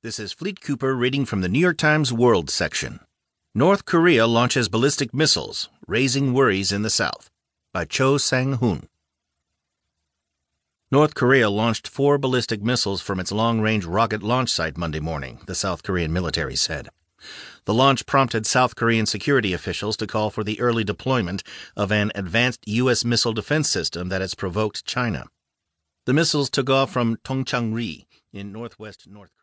This is Fleet Cooper reading from the New York Times World section. North Korea launches ballistic missiles, raising worries in the South. By Choe Sang Hun. North Korea launched four ballistic missiles from its long range rocket launch site Monday morning, the South Korean military said. The launch prompted South Korean security officials to call for the early deployment of an advanced U.S. missile defense system that has provoked China. The missiles took off from Tongchang-ri in northwest North Korea.